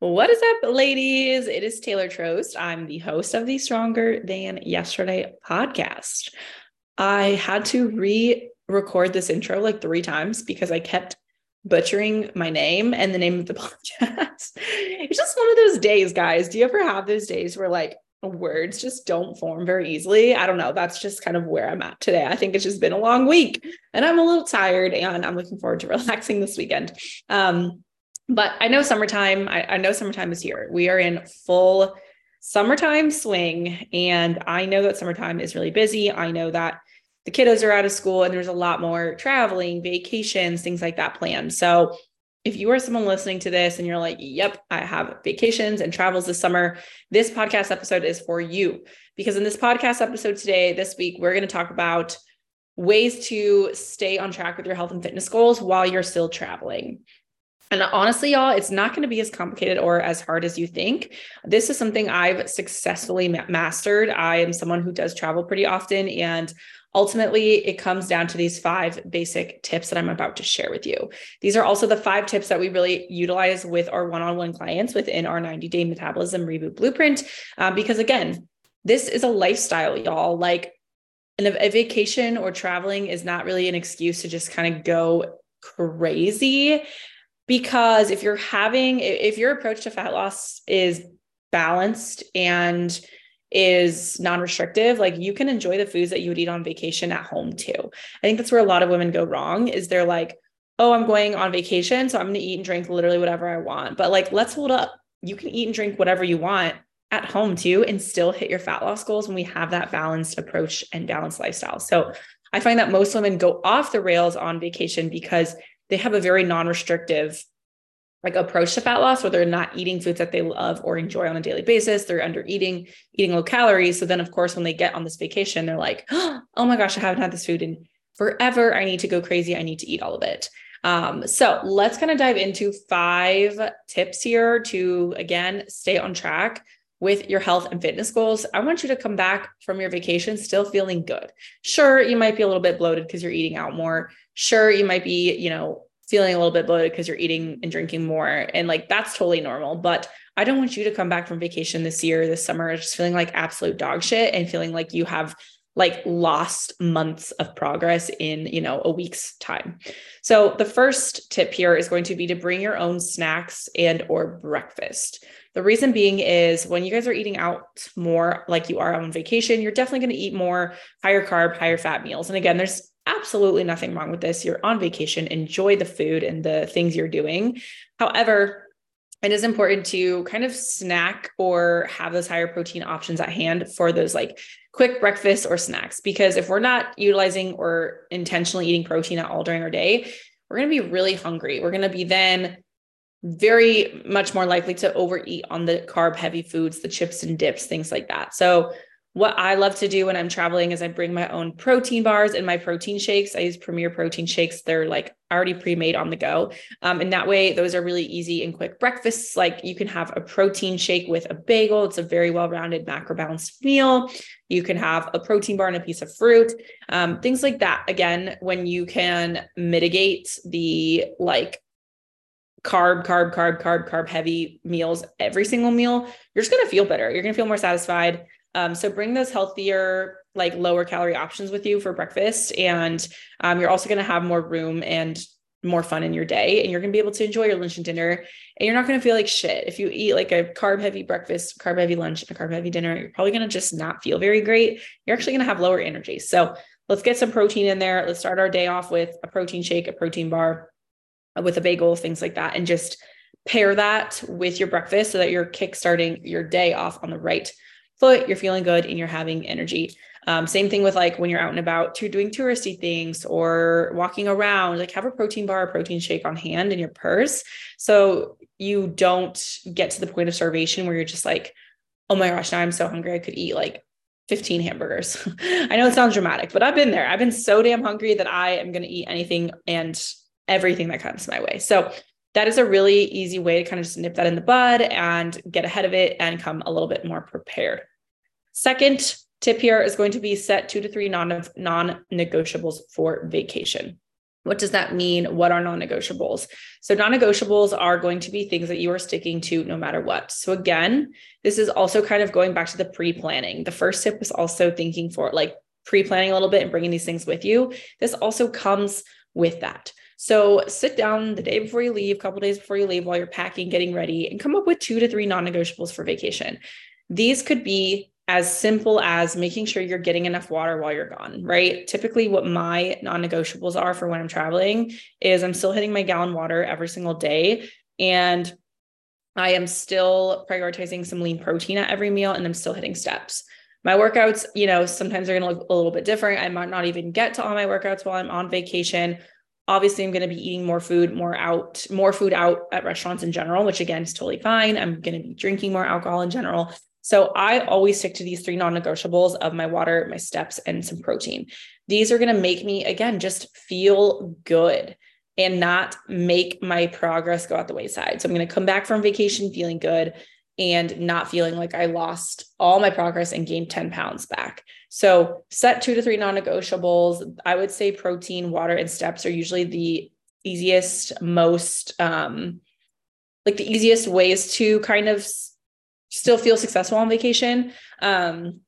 What is up, ladies? It is Taylor Trost. I'm the host of the Stronger Than Yesterday podcast. I had to re record this intro like three times because I kept butchering my name and the name of the podcast. it's just one of those days, guys. Do you ever have those days where like words just don't form very easily? I don't know. That's just kind of where I'm at today. I think it's just been a long week and I'm a little tired and I'm looking forward to relaxing this weekend. Um, but I know summertime, I, I know summertime is here. We are in full summertime swing. And I know that summertime is really busy. I know that the kiddos are out of school and there's a lot more traveling, vacations, things like that planned. So if you are someone listening to this and you're like, yep, I have vacations and travels this summer, this podcast episode is for you. Because in this podcast episode today, this week, we're going to talk about ways to stay on track with your health and fitness goals while you're still traveling. And honestly, y'all, it's not going to be as complicated or as hard as you think. This is something I've successfully mastered. I am someone who does travel pretty often. And ultimately, it comes down to these five basic tips that I'm about to share with you. These are also the five tips that we really utilize with our one on one clients within our 90 day metabolism reboot blueprint. Um, because again, this is a lifestyle, y'all. Like, and a, a vacation or traveling is not really an excuse to just kind of go crazy because if you're having if your approach to fat loss is balanced and is non-restrictive like you can enjoy the foods that you would eat on vacation at home too. I think that's where a lot of women go wrong is they're like oh i'm going on vacation so i'm going to eat and drink literally whatever i want. But like let's hold up. You can eat and drink whatever you want at home too and still hit your fat loss goals when we have that balanced approach and balanced lifestyle. So i find that most women go off the rails on vacation because they have a very non-restrictive like approach to fat loss where they're not eating foods that they love or enjoy on a daily basis. They're under eating eating low calories. So then of course when they get on this vacation they're like oh my gosh i haven't had this food in forever. I need to go crazy. I need to eat all of it. Um, so let's kind of dive into five tips here to again stay on track with your health and fitness goals, I want you to come back from your vacation still feeling good. Sure, you might be a little bit bloated because you're eating out more. Sure you might be you know feeling a little bit bloated because you're eating and drinking more and like that's totally normal but i don't want you to come back from vacation this year this summer just feeling like absolute dog shit and feeling like you have like lost months of progress in you know a week's time. So the first tip here is going to be to bring your own snacks and or breakfast the reason being is when you guys are eating out more like you are on vacation you're definitely going to eat more higher carb higher fat meals and again there's absolutely nothing wrong with this. You're on vacation, enjoy the food and the things you're doing. However, it is important to kind of snack or have those higher protein options at hand for those like quick breakfast or snacks. Because if we're not utilizing or intentionally eating protein at all during our day, we're going to be really hungry. We're going to be then very much more likely to overeat on the carb heavy foods, the chips and dips, things like that. So what I love to do when I'm traveling is I bring my own protein bars and my protein shakes. I use Premier protein shakes. They're like already pre-made on the go. Um, and that way, those are really easy and quick breakfasts. Like you can have a protein shake with a bagel. It's a very well-rounded macro balanced meal. You can have a protein bar and a piece of fruit, um, things like that. Again, when you can mitigate the like carb, carb, carb, carb, carb heavy meals every single meal, you're just going to feel better. You're going to feel more satisfied. Um, so bring those healthier, like lower calorie options with you for breakfast. And um, you're also going to have more room and more fun in your day. And you're going to be able to enjoy your lunch and dinner. And you're not going to feel like shit. If you eat like a carb heavy breakfast, carb heavy lunch, and a carb heavy dinner, you're probably going to just not feel very great. You're actually going to have lower energy. So let's get some protein in there. Let's start our day off with a protein shake, a protein bar, with a bagel, things like that. And just pair that with your breakfast so that you're kickstarting your day off on the right foot, you're feeling good and you're having energy. Um, same thing with like when you're out and about to doing touristy things or walking around, like have a protein bar, a protein shake on hand in your purse. So you don't get to the point of starvation where you're just like, oh my gosh, now I'm so hungry. I could eat like 15 hamburgers. I know it sounds dramatic, but I've been there. I've been so damn hungry that I am going to eat anything and everything that comes my way. So that is a really easy way to kind of just nip that in the bud and get ahead of it and come a little bit more prepared. Second tip here is going to be set two to three non non negotiables for vacation. What does that mean? What are non negotiables? So, non negotiables are going to be things that you are sticking to no matter what. So, again, this is also kind of going back to the pre planning. The first tip was also thinking for like pre planning a little bit and bringing these things with you. This also comes with that. So, sit down the day before you leave, a couple days before you leave while you're packing, getting ready, and come up with two to three non negotiables for vacation. These could be as simple as making sure you're getting enough water while you're gone, right? Typically, what my non negotiables are for when I'm traveling is I'm still hitting my gallon water every single day. And I am still prioritizing some lean protein at every meal and I'm still hitting steps. My workouts, you know, sometimes they're going to look a little bit different. I might not even get to all my workouts while I'm on vacation. Obviously, I'm going to be eating more food, more out, more food out at restaurants in general, which again is totally fine. I'm going to be drinking more alcohol in general. So I always stick to these three non negotiables of my water, my steps, and some protein. These are going to make me, again, just feel good and not make my progress go out the wayside. So I'm going to come back from vacation feeling good and not feeling like I lost all my progress and gained 10 pounds back. So set two to three non negotiables. I would say protein, water, and steps are usually the easiest, most, um, like the easiest ways to kind of still feel successful on vacation. Um,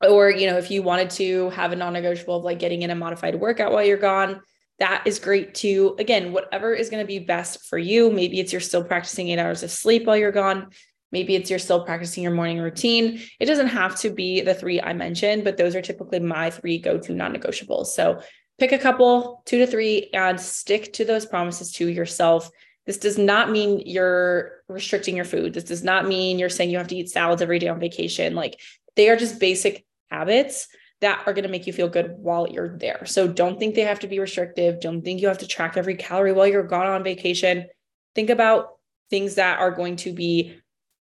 or, you know, if you wanted to have a non negotiable of like getting in a modified workout while you're gone, that is great too. Again, whatever is going to be best for you. Maybe it's you're still practicing eight hours of sleep while you're gone. Maybe it's you're still practicing your morning routine. It doesn't have to be the three I mentioned, but those are typically my three go to non negotiables. So pick a couple, two to three, and stick to those promises to yourself this does not mean you're restricting your food. This does not mean you're saying you have to eat salads every day on vacation. Like they are just basic habits that are going to make you feel good while you're there. So don't think they have to be restrictive. Don't think you have to track every calorie while you're gone on vacation. Think about things that are going to be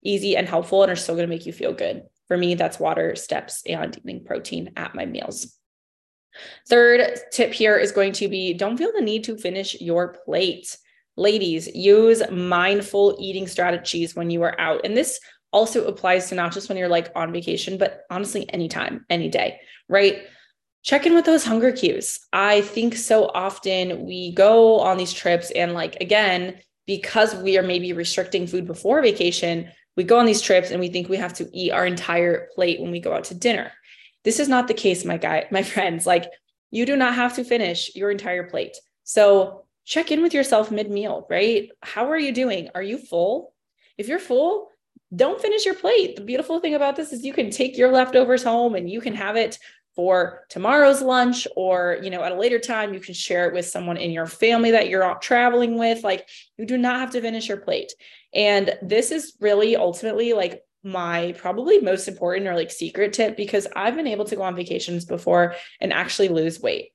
easy and helpful and are still going to make you feel good. For me, that's water, steps, and eating protein at my meals. Third tip here is going to be don't feel the need to finish your plate. Ladies, use mindful eating strategies when you are out. And this also applies to not just when you're like on vacation, but honestly, anytime, any day, right? Check in with those hunger cues. I think so often we go on these trips and, like, again, because we are maybe restricting food before vacation, we go on these trips and we think we have to eat our entire plate when we go out to dinner. This is not the case, my guy, my friends. Like, you do not have to finish your entire plate. So check in with yourself mid meal, right? How are you doing? Are you full? If you're full, don't finish your plate. The beautiful thing about this is you can take your leftovers home and you can have it for tomorrow's lunch or you know at a later time you can share it with someone in your family that you're traveling with like you do not have to finish your plate and this is really ultimately like my probably most important or like secret tip because I've been able to go on vacations before and actually lose weight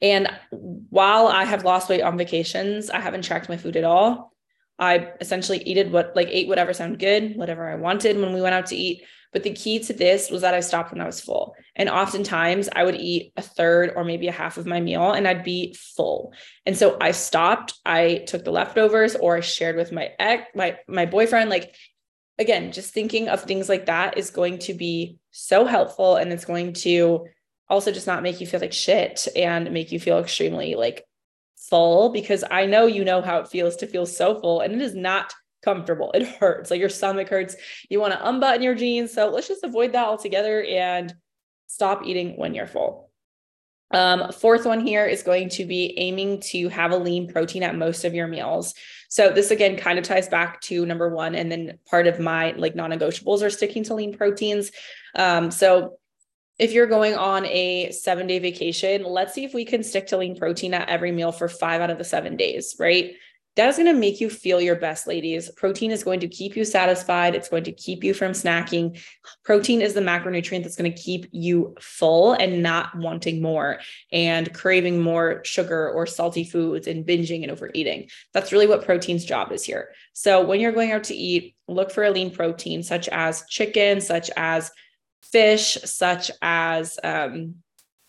and while I have lost weight on vacations, I haven't tracked my food at all. I essentially ate what like ate whatever sounded good, whatever I wanted when we went out to eat. But the key to this was that I stopped when I was full. And oftentimes I would eat a third or maybe a half of my meal and I'd be full. And so I stopped. I took the leftovers or I shared with my ex, my my boyfriend. Like again, just thinking of things like that is going to be so helpful and it's going to also just not make you feel like shit and make you feel extremely like full because I know you know how it feels to feel so full and it is not comfortable. It hurts. Like your stomach hurts. You want to unbutton your jeans. So let's just avoid that altogether and stop eating when you're full. Um, fourth one here is going to be aiming to have a lean protein at most of your meals. So this again kind of ties back to number one, and then part of my like non-negotiables are sticking to lean proteins. Um, so if you're going on a seven day vacation, let's see if we can stick to lean protein at every meal for five out of the seven days, right? That's going to make you feel your best, ladies. Protein is going to keep you satisfied. It's going to keep you from snacking. Protein is the macronutrient that's going to keep you full and not wanting more and craving more sugar or salty foods and binging and overeating. That's really what protein's job is here. So when you're going out to eat, look for a lean protein, such as chicken, such as fish, such as um,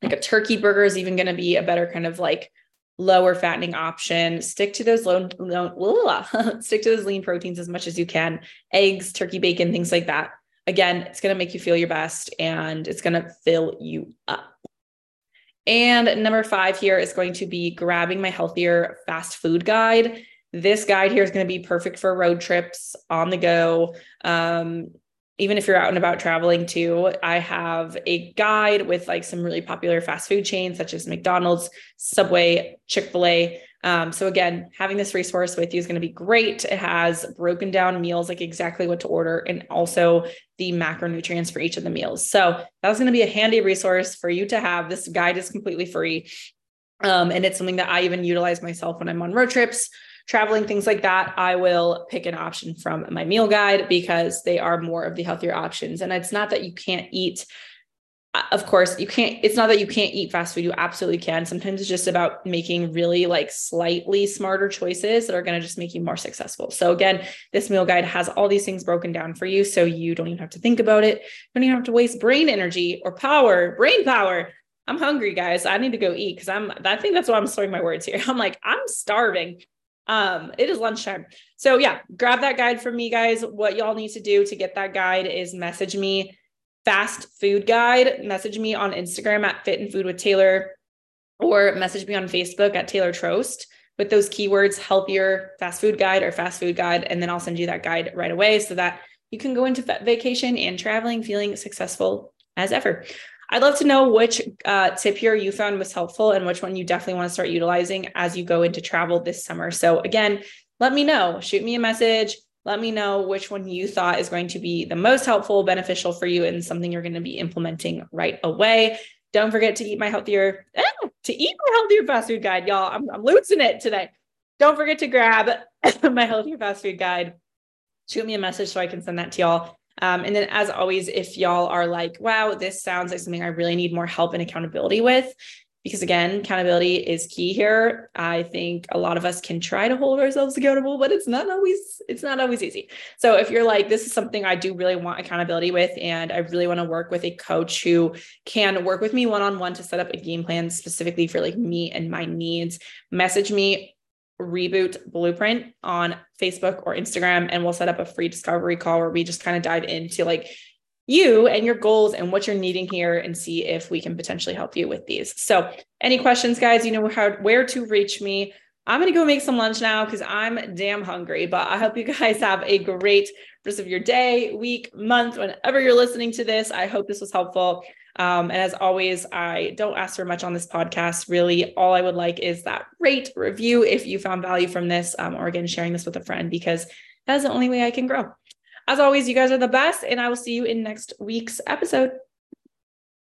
like a turkey burger is even going to be a better kind of like lower fattening option. Stick to those low, low stick to those lean proteins as much as you can. Eggs, turkey bacon, things like that. Again, it's going to make you feel your best and it's going to fill you up. And number five here is going to be grabbing my healthier fast food guide. This guide here is going to be perfect for road trips on the go. Um, even if you're out and about traveling too, I have a guide with like some really popular fast food chains such as McDonald's, Subway, Chick fil A. Um, so, again, having this resource with you is going to be great. It has broken down meals, like exactly what to order, and also the macronutrients for each of the meals. So, that's going to be a handy resource for you to have. This guide is completely free. Um, and it's something that I even utilize myself when I'm on road trips traveling, things like that, I will pick an option from my meal guide because they are more of the healthier options. And it's not that you can't eat uh, of course you can't it's not that you can't eat fast food you absolutely can. Sometimes it's just about making really like slightly smarter choices that are going to just make you more successful. So again this meal guide has all these things broken down for you so you don't even have to think about it. You don't even have to waste brain energy or power brain power. I'm hungry guys. I need to go eat because i'm i think that's why i'm slurring my words here. I'm like i'm starving um, it is lunchtime. So yeah, grab that guide from me, guys. What y'all need to do to get that guide is message me fast food guide. Message me on Instagram at Fit and Food with Taylor, or message me on Facebook at Taylor Trost with those keywords, healthier fast food guide or fast food guide, and then I'll send you that guide right away so that you can go into vacation and traveling feeling successful as ever. I'd love to know which uh, tip here you found was helpful and which one you definitely want to start utilizing as you go into travel this summer. So, again, let me know. Shoot me a message. Let me know which one you thought is going to be the most helpful, beneficial for you, and something you're going to be implementing right away. Don't forget to eat my healthier, eh, to eat my healthier fast food guide, y'all. I'm, I'm losing it today. Don't forget to grab my healthier fast food guide. Shoot me a message so I can send that to y'all. Um, and then, as always, if y'all are like, wow, this sounds like something I really need more help and accountability with, because again, accountability is key here. I think a lot of us can try to hold ourselves accountable, but it's not always it's not always easy. So if you're like, this is something I do really want accountability with, and I really want to work with a coach who can work with me one on one to set up a game plan specifically for like me and my needs, message me reboot blueprint on Facebook or Instagram, and we'll set up a free discovery call where we just kind of dive into like you and your goals and what you're needing here and see if we can potentially help you with these. So, any questions, guys? You know how where to reach me. I'm going to go make some lunch now because I'm damn hungry. But I hope you guys have a great rest of your day, week, month, whenever you're listening to this. I hope this was helpful. Um, and as always, I don't ask for much on this podcast. Really, all I would like is that rate review if you found value from this, um, or again, sharing this with a friend because that's the only way I can grow. As always, you guys are the best, and I will see you in next week's episode.